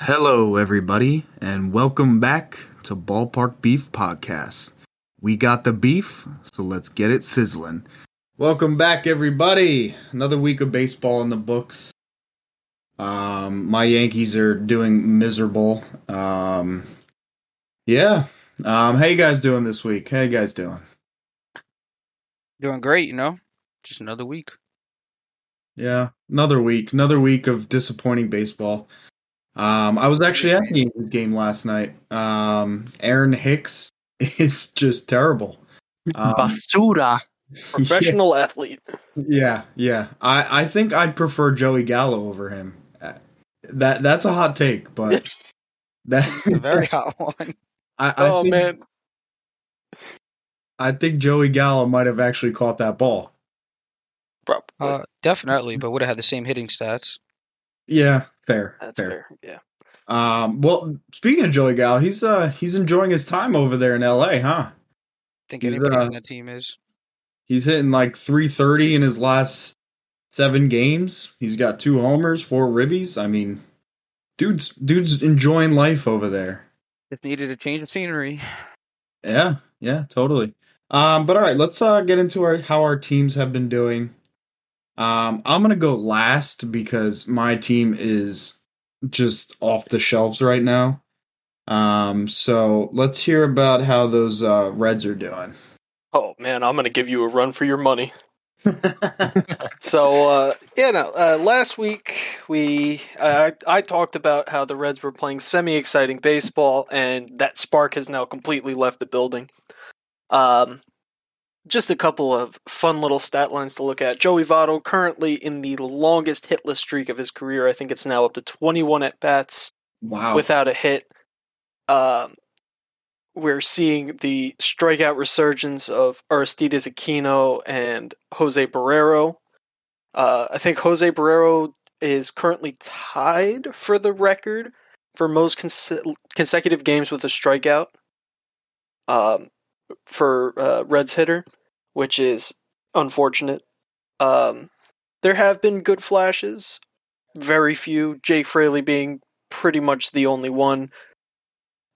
Hello, everybody, and welcome back to Ballpark Beef Podcast. We got the beef, so let's get it sizzling. Welcome back, everybody. Another week of baseball in the books. Um, my Yankees are doing miserable. Um, yeah. Um, how you guys doing this week? How you guys doing? Doing great, you know. Just another week. Yeah, another week, another week of disappointing baseball. Um, I was actually at the game last night. Um, Aaron Hicks is just terrible. Um, Basura. Professional athlete. Yeah, yeah. I, I think I'd prefer Joey Gallo over him. Uh, That that's a hot take, but that A very hot one. I, I oh think, man, I think Joey Gallo might have actually caught that ball. Uh, definitely, but would have had the same hitting stats. Yeah, fair. That's fair. fair. Yeah. Um, well, speaking of Joey Gallo, he's uh he's enjoying his time over there in L.A., huh? I think He's, anybody uh, on that team is. He's hitting like 330 in his last seven games. He's got two homers, four ribbies. I mean, dude's dude's enjoying life over there. Just needed a change of scenery. Yeah, yeah, totally. Um, but all right, let's uh get into our how our teams have been doing. Um, I'm gonna go last because my team is just off the shelves right now. Um, so let's hear about how those uh Reds are doing. Oh man, I'm gonna give you a run for your money. So uh, yeah, no. Uh, last week we I talked about how the Reds were playing semi-exciting baseball, and that spark has now completely left the building. Um, just a couple of fun little stat lines to look at. Joey Votto currently in the longest hitless streak of his career. I think it's now up to 21 at bats wow. without a hit. Um, we're seeing the strikeout resurgence of Aristides Aquino and Jose Barrero. Uh, I think Jose Barrero is currently tied for the record for most cons- consecutive games with a strikeout um, for uh, Reds hitter, which is unfortunate. Um, there have been good flashes, very few. Jake Fraley being pretty much the only one.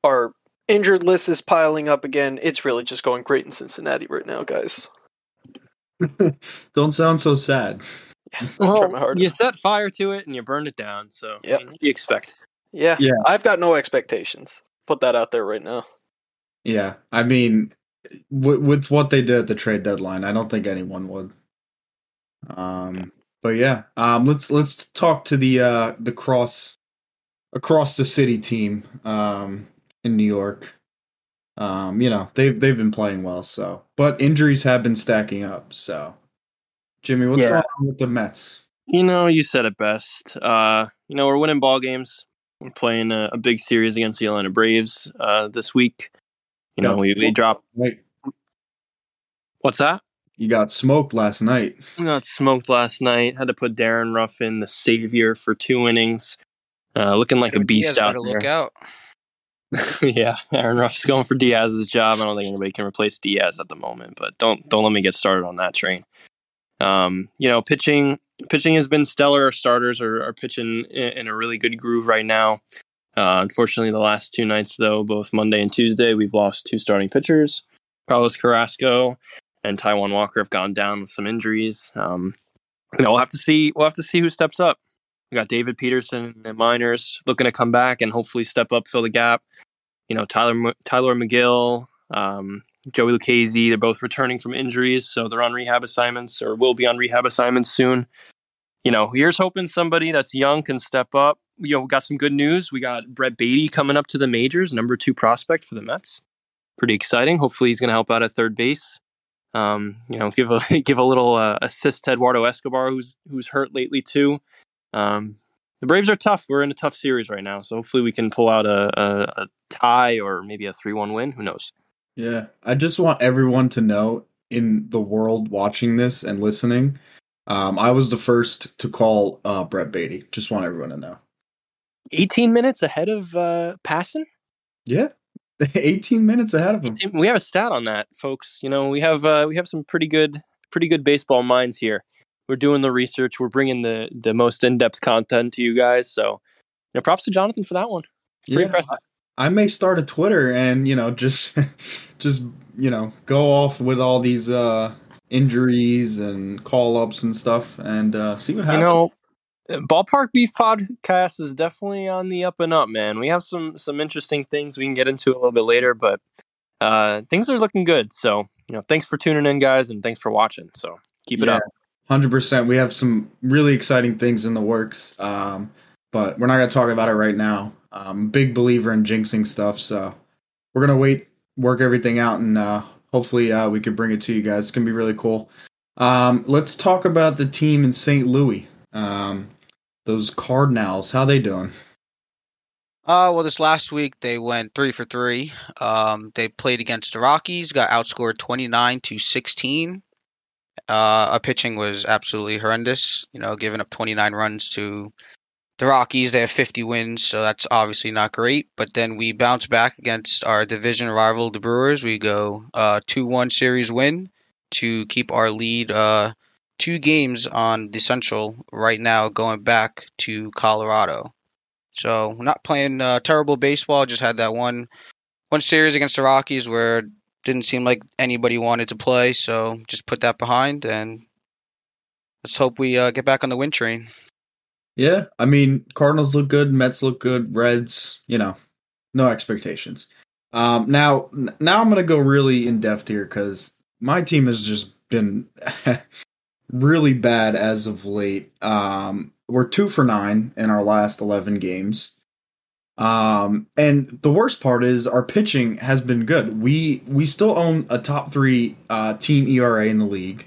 Our injured list is piling up again. It's really just going great in Cincinnati right now, guys. Don't sound so sad. Try Well, you set fire to it and you burned it down. So I Yep. mean, you expect? Yeah, Yeah. I've got no expectations. Put that out there right now. Yeah, I mean, with, with what they did at the trade deadline, I don't think anyone would. Um, but yeah, um, let's let's talk to the uh the cross across the city team um in New York. Um, you know they've they've been playing well, so but injuries have been stacking up. So, Jimmy, what's Yeah. going on with the Mets? You know, you said it best. Uh, you know, we're winning ball games. We're playing a, a big series against the Atlanta Braves uh, this week. You know, we, we dropped. night. What's that? You got smoked last night. We got smoked last night. Had to put Darin Ruf in, the savior, for two innings. Uh, looking like a Diaz beast out better there. look out. yeah, Aaron Ruf's going for Diaz's job. I don't think anybody can replace Diaz at the moment, but don't don't let me get started on that train. Um, you know, pitching pitching has been stellar. Our starters are, are pitching in, in a really good groove right now. Uh, unfortunately, the last two nights, though, both Monday and Tuesday, we've lost two starting pitchers. Carlos Carrasco and Taijuan Walker have gone down with some injuries. Um, you know, we'll have to see. We'll have to see who steps up. We got David Peterson and the minors looking to come back and hopefully step up, fill the gap you know Tyler Tylor Megill, um, Joey Lucchesi. They're both returning from injuries, so they're on rehab assignments or will be on rehab assignments soon. You know, here's hoping somebody that's young can step up. You know, we got some good news. We got Brett Baty coming up to the majors, number two prospect for the Mets. Pretty exciting. Hopefully, he's going to help out at third base. Um, you know, give a give a little uh, assist to Eduardo Escobar, who's who's hurt lately too. Um, the Braves are tough. We're in a tough series right now, so hopefully we can pull out a, a, a tie or maybe a three-one win. Who knows? Yeah, I just want everyone to know in the world watching this and listening. Um, I was the first to call uh, Brett Baty. Just want everyone to know. 18 minutes ahead of uh, Passan. Yeah, 18 minutes ahead of him. We have a stat on that, folks. You know, we have uh, we have some pretty good pretty good baseball minds here. We're doing the research. We're bringing the the most in depth content to you guys. So know, props to Jonathan for that one. It's pretty Yeah, impressive. I may start a Twitter and you know just just you know go off with all these uh injuries and call ups and stuff and uh see what happens. You know, Ballpark Beef Podcast is definitely on the up and up, man. We have some some interesting things we can get into a little bit later, but uh, things are looking good. So, you know, thanks for tuning in, guys, and thanks for watching. So, keep it Yeah. up. Hundred percent. We have some really exciting things in the works, um, but we're not gonna talk about it right now. Um, big believer in jinxing stuff, so we're gonna wait, work everything out, and uh, hopefully uh, we could bring it to you guys. It's gonna be really cool. Um, let's talk about the team in St. Louis. Um, those Cardinals, how they doing? Uh, well, this last week they went three for three. Um, they played against the Rockies, got outscored twenty nine to sixteen. Uh, our pitching was absolutely horrendous. You know, giving up twenty nine runs to the Rockies. They have fifty wins, so that's obviously not great. But then we bounce back against our division rival, the Brewers. We go uh two one series win to keep our lead uh two games on the Central right now, going back to Colorado. So not playing uh, terrible baseball. Just had that one one series against the Rockies where it didn't seem like anybody wanted to play. So just put that behind and let's hope we uh, get back on the win train. Yeah, I mean Cardinals look good, Mets look good, Reds, you know, no expectations. Um, now, now I'm gonna go really in depth here because my team has just been really bad as of late. Um, we're two for nine in our last eleven games. Um, and the worst part is our pitching has been good. We we still own a top three uh, team ERA in the league.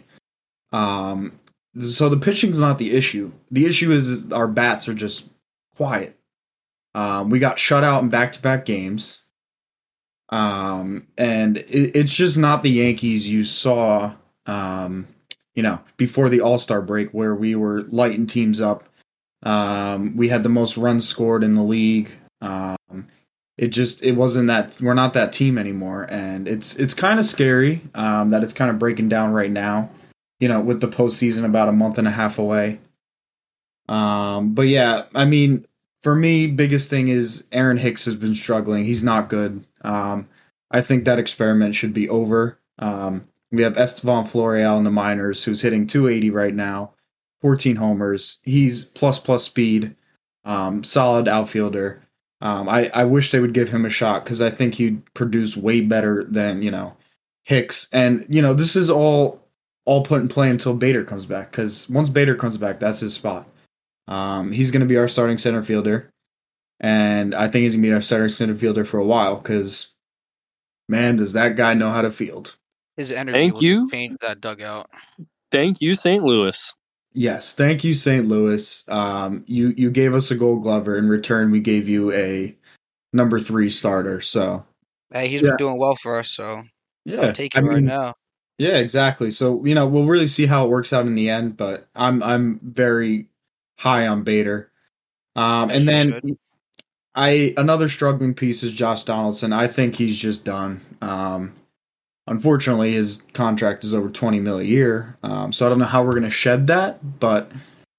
Um, so the pitching's not the issue. The issue is our bats are just quiet. Um, we got shut out in back to back games. Um, and it, it's just not the Yankees you saw, um, you know, before the All Star break where we were lighting teams up. Um, we had the most runs scored in the league. Um, it just it wasn't that we're not that team anymore, and it's it's kind of scary um, that it's kind of breaking down right now you know, with the postseason about a month and a half away. Um, but yeah, I mean, for me, biggest thing is Aaron Hicks has been struggling. He's not good. Um, I think that experiment should be over. Um, we have Estevan Florial in the minors, who's hitting 280 right now, 14 homers. He's plus plus speed, um, solid outfielder. Um, I, I wish they would give him a shot because I think he'd produce way better than you know Hicks. And you know this is all all put in play until Bader comes back. Because once Bader comes back, that's his spot. Um, he's going to be our starting center fielder, and I think he's going to be our starting center fielder for a while. Because man, does that guy know how to field? His energy Thank you. change that dugout. Thank you, St. Louis. Yes, thank you, St. Louis. Um, you you gave us a Gold Glover in return. We gave you a number three starter. So Hey, he's Yeah. been doing well for us, so yeah, I'll take it I right now. Yeah, exactly. So you know we'll really see how it works out in the end. But I'm I'm very high on Bader. Um, As and then should. I another struggling piece is Josh Donaldson. I think he's just done. Um, unfortunately, his contract is over twenty mil a year. Um, so I don't know how we're gonna shed that, but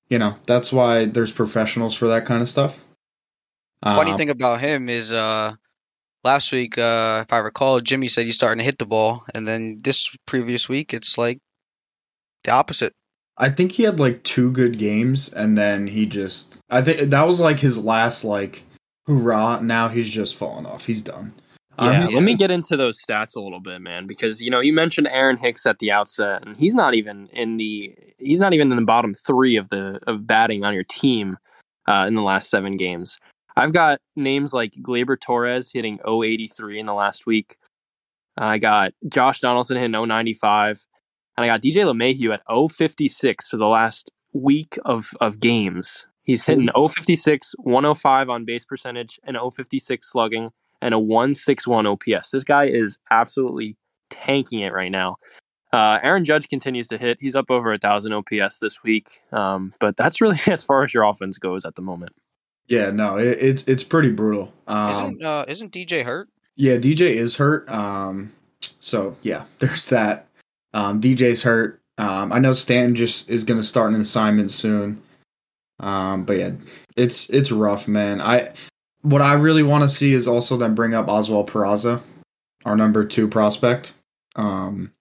you know that's why there's professionals for that kind of stuff. Funny Um, thing about him is uh last week, uh if I recall, Jimmy said he's starting to hit the ball, and then this previous week it's like the opposite. I think he had like two good games, and then he just. I think that was like his last like hoorah. Now he's just fallen off. He's done. Um, Yeah, let me get into those stats a little bit, man, because you know you mentioned Aaron Hicks at the outset, and he's not even in the he's not even in the bottom three of the of batting on your team uh, in the last seven games. I've got names like Gleyber Torres hitting 083 in the last week. I got Josh Donaldson hitting 095, and I got DJ LeMahieu at 056 for the last week of of games. He's hitting 056, 105 on base percentage, and 056 slugging and a 161 OPS. This guy is absolutely tanking it right now. Uh, Aaron Judge continues to hit. He's up over a thousand OPS this week, um, but that's really as far as your offense goes at the moment. yeah, no, it, it's it's pretty brutal. Um, isn't uh isn't DJ hurt? yeah, DJ is hurt. Um, so yeah, there's that. Um, DJ's hurt. Um, I know Stanton just is going to start an assignment soon. Um, but yeah, it's it's rough, man. I what I really want to see is also them bring up Oswald Peraza, our number two prospect. Um,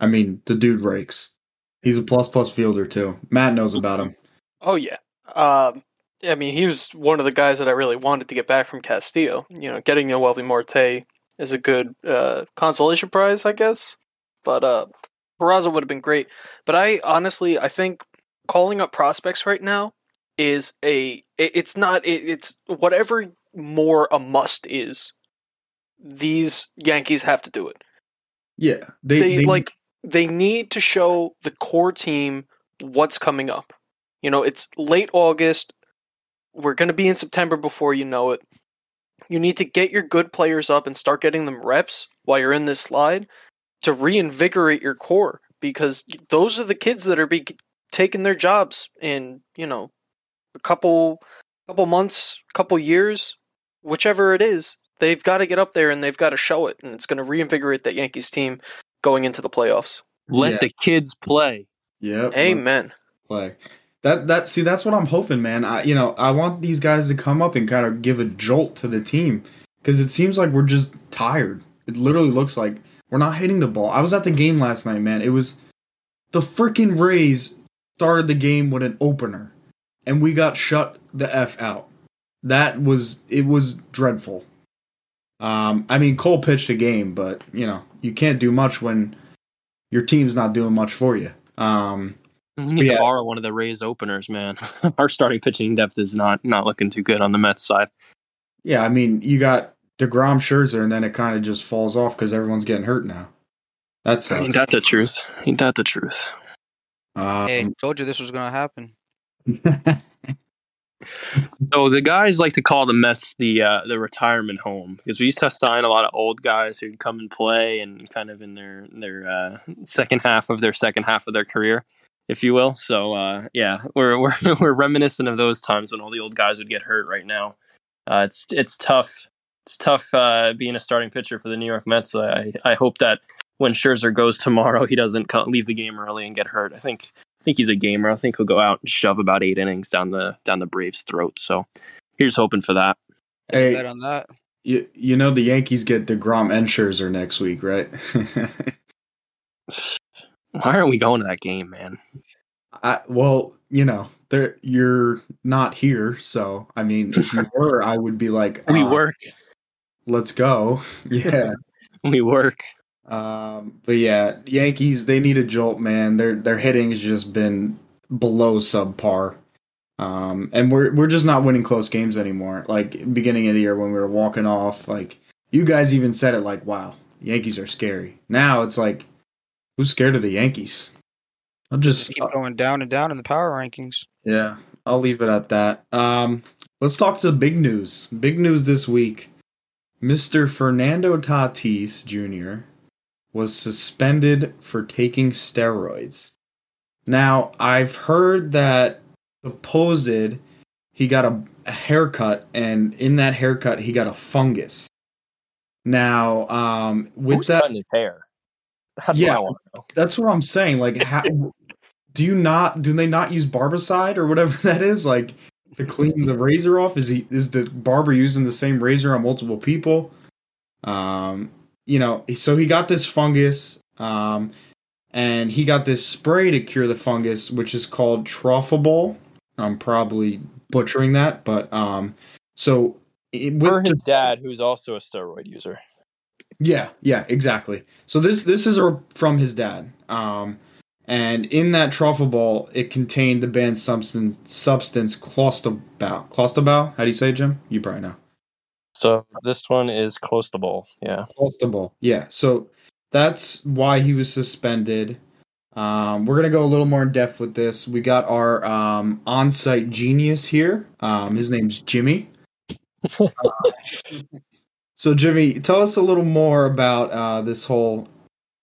I mean, the dude rakes. He's a plus plus fielder too. Matt knows about him. Oh yeah. Um, I mean, he was one of the guys that I really wanted to get back from Castillo. You know, getting Noelvi Marte is a good uh, consolation prize, I guess. But uh, Peraza would have been great. But I honestly, I think calling up prospects right now is a. It's not. It's whatever more a must is. These Yankees have to do it. Yeah, they, they, they- like they need to show the core team what's coming up. You know, it's late August. We're going to be in September before you know it. You need to get your good players up and start getting them reps while you're in this slide to reinvigorate your core because those are the kids that are be taking their jobs in, you know, a couple couple months, couple years, whichever it is. They've got to get up there and they've got to show it and it's going to reinvigorate that Yankees team going into the playoffs. Let Yeah. the kids play. Yep. Amen. play. That that see that's what I'm hoping, man. I you know I want these guys to come up and kind of give a jolt to the team because it seems like we're just tired. It literally looks like we're not hitting the ball. I was at the game last night, man. It was the freaking Rays started the game with an opener, and we got shut the f out. That was it was dreadful. Um, I mean Cole pitched a game, but you know you can't do much when your team's not doing much for you. Um, We need Yeah. to borrow one of the Rays openers, man. Our starting pitching depth is not not looking too good on the Mets side. Yeah, I mean, you got Degrom, Scherzer, and then it kind of just falls off because everyone's getting hurt now. That's Ain't that the truth? Ain't that the truth? um, Hey, told you this was gonna happen. So the guys like to call the Mets the uh, the retirement home because we used to sign a lot of old guys who'd come and play and kind of in their their uh, second half of their second half of their career, if you will. So uh, yeah, we're we're we're reminiscent of those times when all the old guys would get hurt. Right now, uh, it's it's tough. It's tough uh, being a starting pitcher for the New York Mets. I I hope that when Scherzer goes tomorrow, he doesn't leave the game early and get hurt. I think I think he's a gamer. I think he'll go out and shove about eight innings down the down the Braves' throat. So here's hoping for that. hey, Bet on that. you, you know the Yankees get Degrom and Scherzer next week, right? Why aren't we going to that game, man? I, well, you know, there you're not here, so I mean, if you were, I would be like, We uh, work. Let's go. Yeah. We work. Um, but yeah, Yankees they need a jolt, man. Their their hitting has just been below subpar. Um, and we're we're just not winning close games anymore. Like beginning of the year when we were walking off, like you guys even said it like, wow, Yankees are scary. Now it's like who's scared of the Yankees? I'll just Keep going down and down in the power rankings. yeah, I'll leave it at that. Um, let's talk to the big news. Big news this week. Mr. Fernando Tatis Jr. was suspended for taking steroids. Now, I've heard that supposed he got a, a haircut, and in that haircut, he got a fungus. Now, um, with Who's that, his hair? That's Yeah. what I know. that's what I'm saying. Like, how do you not? Do they not use barbicide or whatever that is? Like to clean the razor off? Is he is the barber using the same razor on multiple people? Um, you know, so he got this fungus, um, and he got this spray to cure the fungus, which is called Truffabol. I'm probably butchering that, but um, so it, For with his dad, who's also a steroid user. yeah, yeah, exactly. So this this is a, from his dad. Um, and in that truffle ball, it contained the banned substance substance clostebol. Clostebol? How do you say it, Jim? You probably know. So this one is close to bowl. Yeah. Clostebol. Yeah. So that's why he was suspended. Um, we're gonna go a little more in depth with this. We got our um, on-site genius here. Um, his name's Jimmy. Uh, so Jimmy, tell us a little more about uh, this whole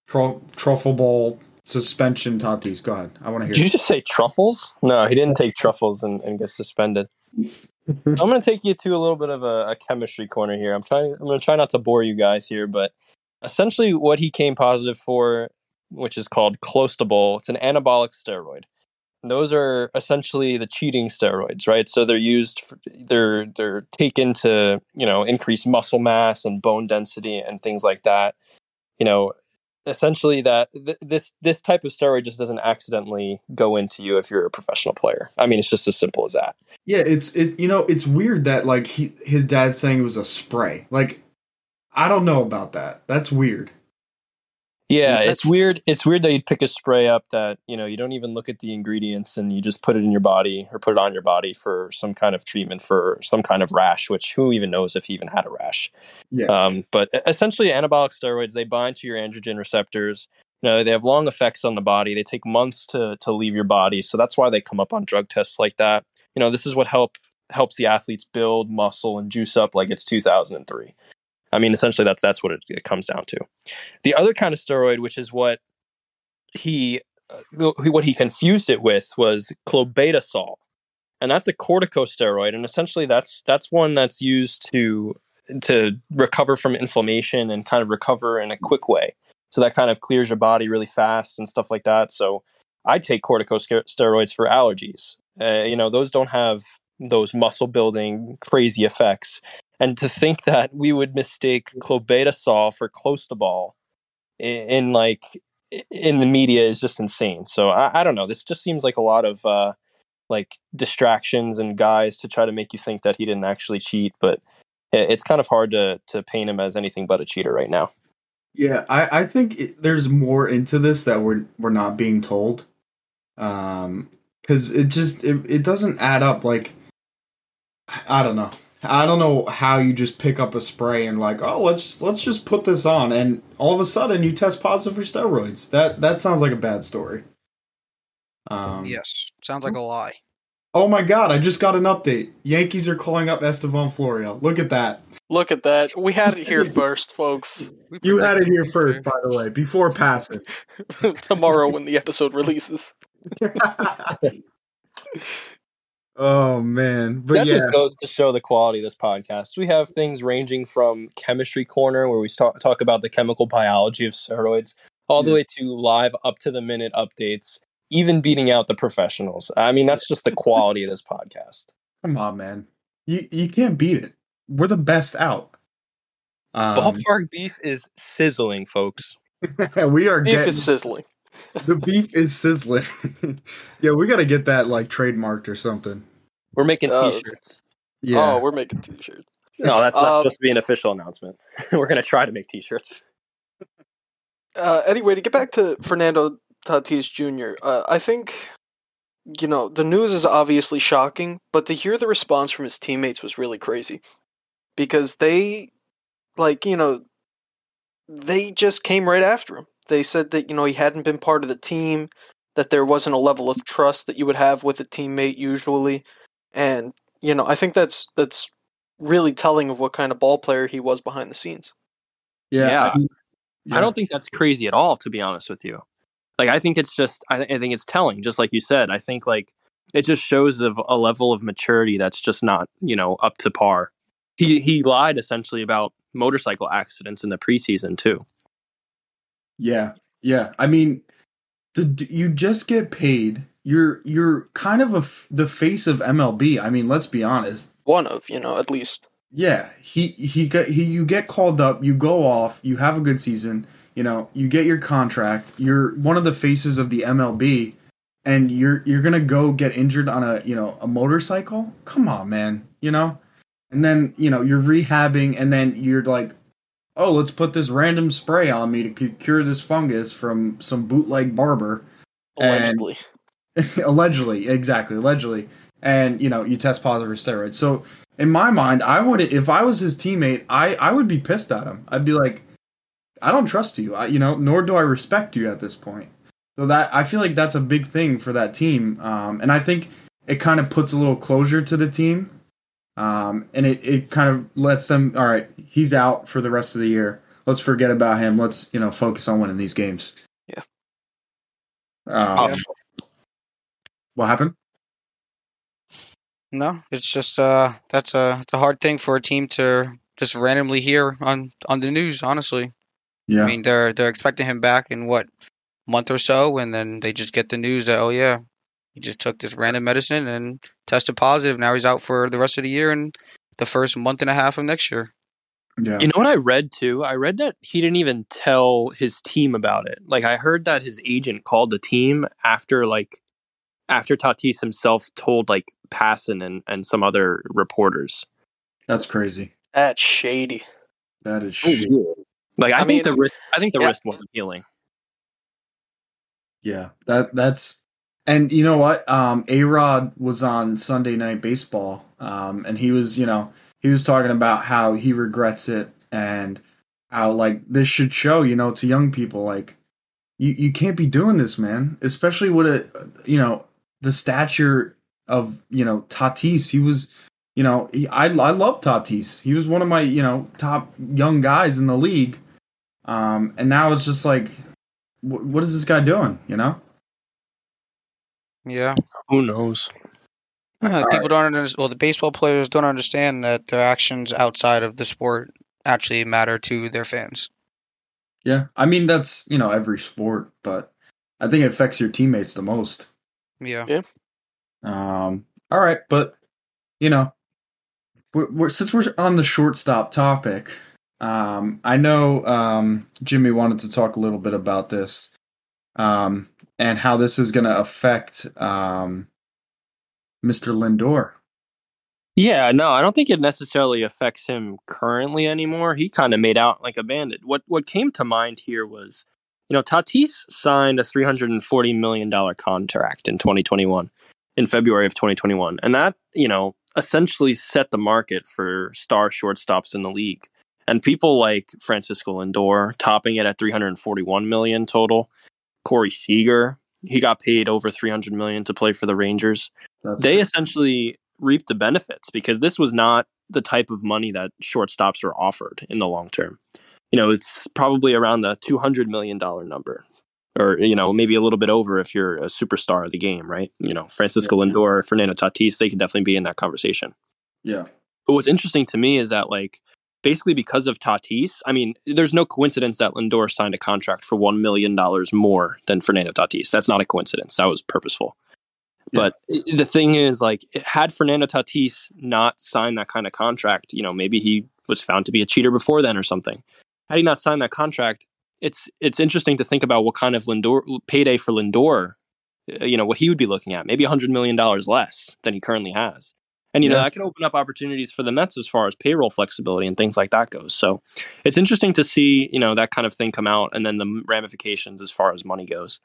tru- truffle ball suspension. Tatis, go ahead. I want to hear. Did you just say truffles? No, he didn't take truffles and, and get suspended. I'm going to take you to a little bit of a, a chemistry corner here. I'm trying. I'm going to try not to bore you guys here, but essentially, what he came positive for, which is called clostebol, it's an anabolic steroid. those are essentially the cheating steroids, right? So they're used, for, they're they're taken to you know increase muscle mass and bone density and things like that. You know, essentially that th- this this type of steroid just doesn't accidentally go into you if you're a professional player. I mean, it's just as simple as that. Yeah, it's it. You know, it's weird that like he his dad's saying it was a spray. Like, I don't know about that. That's weird. Yeah, it's weird. It's weird that you'd pick a spray up that you know you don't even look at the ingredients and you just put it in your body or put it on your body for some kind of treatment for some kind of rash. Which who even knows if he even had a rash? Yeah. Um, but essentially, anabolic steroids they bind to your androgen receptors. You know, they have long effects on the body. They take months to to leave your body, so that's why they come up on drug tests like that. You know, this is what help helps the athletes build muscle and juice up like it's 2003. I mean, essentially, that's that's what it, it comes down to. The other kind of steroid, which is what he uh, what he confused it with, was clobetasol, and that's a corticosteroid, and essentially that's that's one that's used to to recover from inflammation and kind of recover in a quick way. So that kind of clears your body really fast and stuff like that. So I take corticosteroids for allergies. Uh, you know, those don't have those muscle building crazy effects. And to think that we would mistake clobetasol for clostebol in, in like in the media is just insane. So I, I don't know. This just seems like a lot of uh, like distractions and guys to try to make you think that he didn't actually cheat. But it, it's kind of hard to to paint him as anything but a cheater right now. Yeah, I, I think it, there's more into this that we're we're not being told. Um, because it just it, it doesn't add up. Like, I don't know. I don't know how you just pick up a spray and like, oh, let's let's just put this on, and all of a sudden you test positive for steroids. That that sounds like a bad story. Um, yes, sounds like a lie. Oh my god! I just got an update. Yankees are calling up Estevan Florial. Look at that. Look at that. We had it here first, folks. You had it here first, too. by the way, before Passan. Tomorrow when the episode releases. oh man, but that yeah, just goes to show the quality of this podcast. We have things ranging from chemistry corner, where we talk, talk about the chemical biology of steroids, all the way to live up to the minute updates, even beating out the professionals. I mean, that's just the quality of this podcast. come on, man, you you can't beat it. We're the best out. Um, Ballpark beef is sizzling, folks. we are Beef getting is sizzling. the beef is sizzling. yeah, we got to get that like trademarked or something. We're making Uh, t-shirts. Yeah, Oh, we're making t-shirts. No, that's not Um, supposed to be an official announcement. We're gonna try to make t-shirts. Uh, anyway, to get back to Fernando Tatis Jr., uh, I think, you know, the news is obviously shocking, but to hear the response from his teammates was really crazy. Because they, like, you know, they just came right after him. They said that, you know, he hadn't been part of the team, that there wasn't a level of trust that you would have with a teammate usually. And, you know, I think that's that's really telling of what kind of ball player he was behind the scenes. yeah. Yeah. I, mean, I don't think that's crazy at all, to be honest with you. Like, I think it's just, I, I think it's telling, just like you said. I think like it just shows of a level of maturity that's just not, you know, up to par. He he lied essentially about motorcycle accidents in the preseason too. Yeah, yeah. I mean, the, you just get paid. You're you're kind of a f- the face of MLB. I mean, let's be honest. One of, you know, at least. Yeah, he he got he. You get called up. You go off. You have a good season. You know, you get your contract. You're one of the faces of the MLB, and you're you're gonna go get injured on a you know a motorcycle. Come on, man. You know, and then you know you're rehabbing, and then you're like, oh, let's put this random spray on me to cure this fungus from some bootleg barber. And- Allegedly. allegedly, exactly, allegedly. And you know, you test positive for steroids. So in my mind, I would if I was his teammate, I I would be pissed at him. I'd be like, I don't trust you. I, you know, nor do I respect you at this point. So that I feel like that's a big thing for that team. Um, and I think it kind of puts a little closure to the team. Um, and it, it kind of lets them, all right, he's out for the rest of the year. Let's forget about him. Let's, you know, focus on winning these games. Yeah. Um, Yeah. What happened? No, it's just uh that's a it's a hard thing for a team to just randomly hear on on the news. Honestly, Yeah. I mean they're they're expecting him back in what month or so, and then they just get the news that oh yeah, He just took this random medicine and tested positive. Now he's out for the rest of the year and the first month and a half of next year. Yeah. You know what I read too? I read that he didn't even tell his team about it. Like I heard that his agent called the team after like after Tatis himself told like Passan and, and some other reporters. That's crazy. That's shady. That is shady. Like I, I think mean, the wrist, I think the yeah. wrist wasn't healing. Yeah. That that's and you know what? Um A Rod was on Sunday night baseball. Um and he was, you know, he was talking about how he regrets it and how like this should show, you know, to young people like you, you can't be doing this, man. Especially with a you know, the stature of, you know, Tatis. He was you know, he, I I love Tatis. He was one of my, you know, top young guys in the league. Um and now it's just like wh- what is this guy doing, you know? Yeah. Who knows? Uh, people don't understand. Well, the baseball players don't understand that their actions outside of the sport actually matter to their fans. Yeah, I mean that's you know every sport, but I think it affects your teammates the most. Yeah. Um, all right, but you know, we're, we're since we're on the shortstop topic, um, I know um, Jimmy wanted to talk a little bit about this, um, and how this is going to affect um, Mr. Lindor. Yeah, no, I don't think it necessarily affects him currently anymore. He kind of made out like a bandit. What what came to mind here was, you know, Tatis signed a three hundred and forty million dollar contract in twenty twenty one, in February of twenty twenty one, and that you know essentially set the market for star shortstops in the league. And people like Francisco Lindor topping it at three hundred and forty one million total. Corey Seager, he got paid over three hundred million to play for the Rangers That's they essentially reaped the benefits because this was not the type of money that shortstops are offered in the long term. You know, it's probably around the two hundred million dollar number, or you know, maybe a little bit over if you're a superstar of the game, right? You know, Francisco Yeah. Lindor, Fernando Tatis, they could definitely be in that conversation. yeah, But what's interesting to me is that like basically because of Tatis, I mean, there's no coincidence that Lindor signed a contract for one million dollars more than Fernando Tatis. That's not a coincidence. That was purposeful. But i- the thing is, like, had Fernando Tatis not signed that kind of contract, you know, maybe he was found to be a cheater before then or something. Had he not signed that contract, it's it's interesting to think about what kind of Lindor payday for Lindor, uh, you know, what he would be looking at. Maybe a hundred million dollars less than he currently has. And you know Yeah. that could open up opportunities for the Mets as far as payroll flexibility and things like that goes. So it's interesting to see you know that kind of thing come out, and then the ramifications as far as money goes.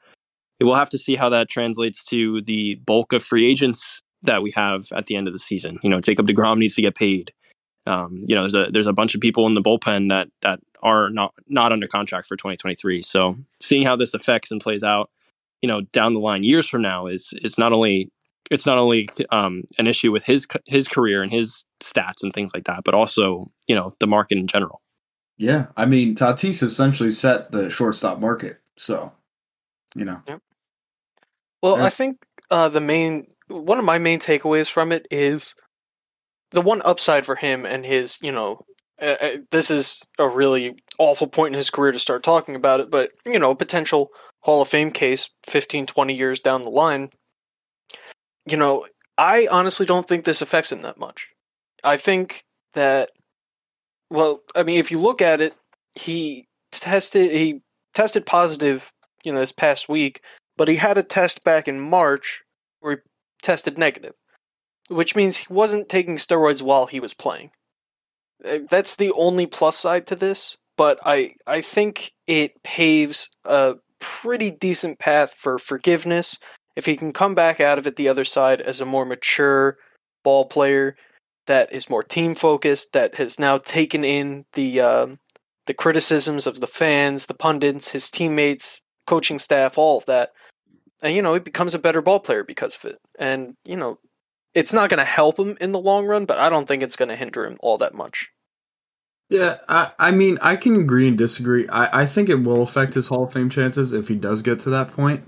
We'll have to see how that translates to the bulk of free agents that we have at the end of the season. You know, Jacob Degrom needs to get paid. Um, you know, there's a there's a bunch of people in the bullpen that that are not not under contract for 2023. So seeing how this affects and plays out, you know, down the line years from now is is not only it's not only um, an issue with his his career and his stats and things like that, but also you know the market in general. yeah. I mean, Tatis essentially set the shortstop market, so you know, Well, Yeah. I think uh, the main one of my main takeaways from it is the one upside for him and his, you know, uh, uh, this is a really awful point in his career to start talking about it, but you know, a potential Hall of Fame case 15, 20 years down the line. You know, I honestly don't think this affects him that much. I think that, well, I mean, if you look at it, he tested he tested positive, you know, this past week but he had a test back in March where he tested negative, which means he wasn't taking steroids while he was playing. Uh, That's the only plus side to this, but I I think it paves a pretty decent path for forgiveness if he can come back out of it the other side as a more mature ball player that is more team focused that has now taken in the um the criticisms of the fans, the pundits, his teammates, coaching staff, all of that and you know he becomes a better ball player because of it and you know it's not going to help him in the long run but i don't think it's going to hinder him all that much Yeah, I, I mean, I can agree and disagree. I, I think it will affect his Hall of Fame chances if he does get to that point.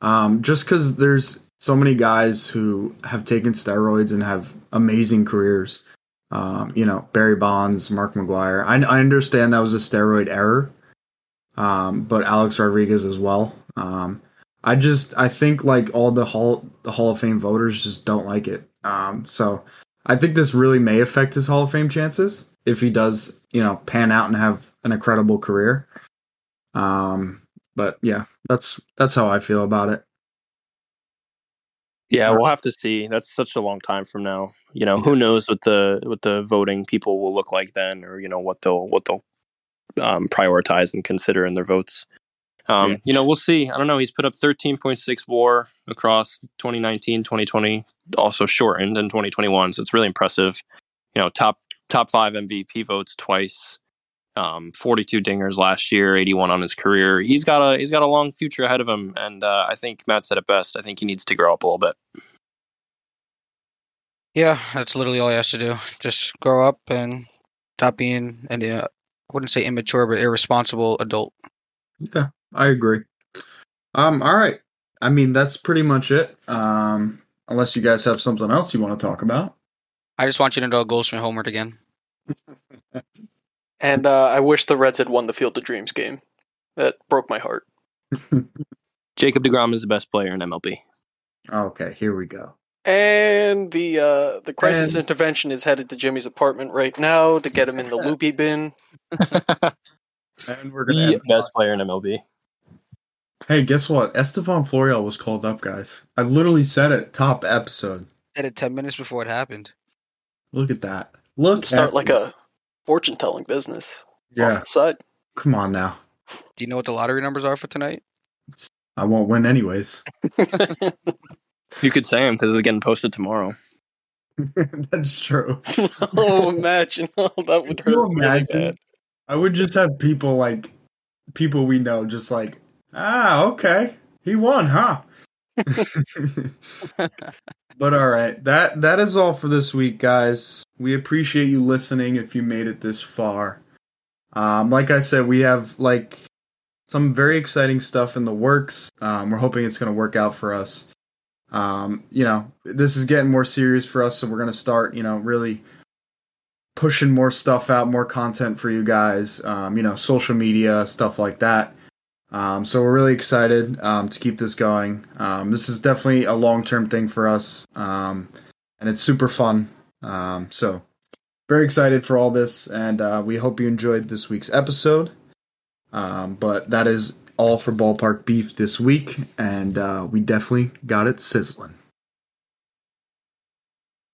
Um, just because there's so many guys who have taken steroids and have amazing careers. Um, you know, Barry Bonds, Mark McGwire. I, I understand that was a steroid error, um, but Alex Rodriguez as well. Um, I just I think like all the hall the Hall of Fame voters just don't like it. Um, so I think this really may affect his Hall of Fame chances if he does, you know, pan out and have an incredible career. Um, but yeah, that's that's how I feel about it. Yeah, we'll have to see. That's such a long time from now. You know, who knows what the what the voting people will look like then, or you know what they'll what they'll um, prioritize and consider in their votes. Um, Yeah. You know, we'll see. I don't know. He's put up 13.6 WAR across 2019, 2020, also shortened in 2021. So it's really impressive. You know, top top five MVP votes twice. Um, 42 dingers last year, 81 on his career. He's got a he's got a long future ahead of him, and uh, I think Matt said it best. I think he needs to grow up a little bit. Yeah, that's literally all he has to do. Just grow up and stop being an uh, I wouldn't say immature, but irresponsible adult. Yeah, I agree. Um, all right. I mean, that's pretty much it. Um, unless you guys have something else you want to talk about. I just want you to know Goldschmidt homered again. And uh, I wish the Reds had won the Field of Dreams game. That broke my heart. Jacob Degrom is the best player in MLB. Okay, here we go. And the uh, the crisis And- intervention is headed to Jimmy's apartment right now to get him in the loopy bin. And we're gonna the best player in MLB. Hey, guess what? Estevan Florial was called up, guys. I literally said it top episode. Did it ten minutes before it happened. Look at that. Look Start at like a fortune telling business. Off Yeah, the side. come on now. Do you know what the lottery numbers are for tonight? I won't win anyways. You could say him because it's getting posted tomorrow. That's true. oh, imagine. Oh, that would hurt really imagine? bad. I would just have people like people we know just like, ah, okay. He won, huh? but all right. That that is all for this week, guys. We appreciate you listening if you made it this far. Um like I said, we have like some very exciting stuff in the works. Um we're hoping it's going to work out for us. Um you know, this is getting more serious for us, so we're going to start, you know, really pushing more stuff out, more content for you guys. Um, you know, social media stuff like that. Um, so we're really excited um, to keep this going. Um, this is definitely a long term thing for us, um, and it's super fun. Um, so very excited for all this, and uh, we hope you enjoyed this week's episode. Um, but that is all for Ballpark Beef this week, and uh, we definitely got it sizzling.